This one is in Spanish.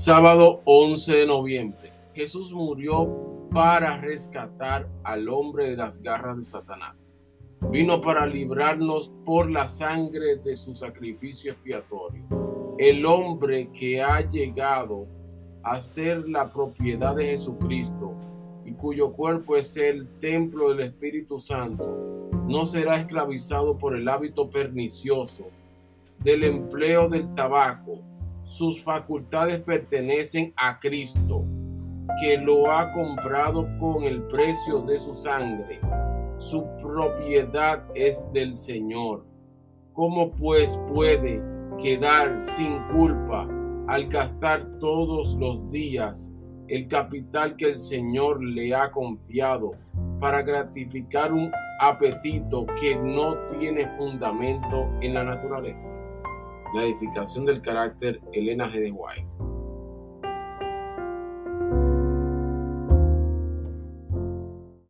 Sábado 11 de noviembre. Jesús murió para rescatar al hombre de las garras de Satanás. Vino para librarnos por la sangre de su sacrificio expiatorio. El hombre que ha llegado a ser la propiedad de Jesucristo y cuyo cuerpo es el templo del Espíritu Santo, no será esclavizado por el hábito pernicioso del empleo del tabaco sus facultades pertenecen a Cristo, que lo ha comprado con el precio de su sangre. Su propiedad es del Señor. ¿Cómo pues puede quedar sin culpa al gastar todos los días el capital que el Señor le ha confiado para gratificar un apetito que no tiene fundamento en la naturaleza? La edificación del carácter Elena G. de White.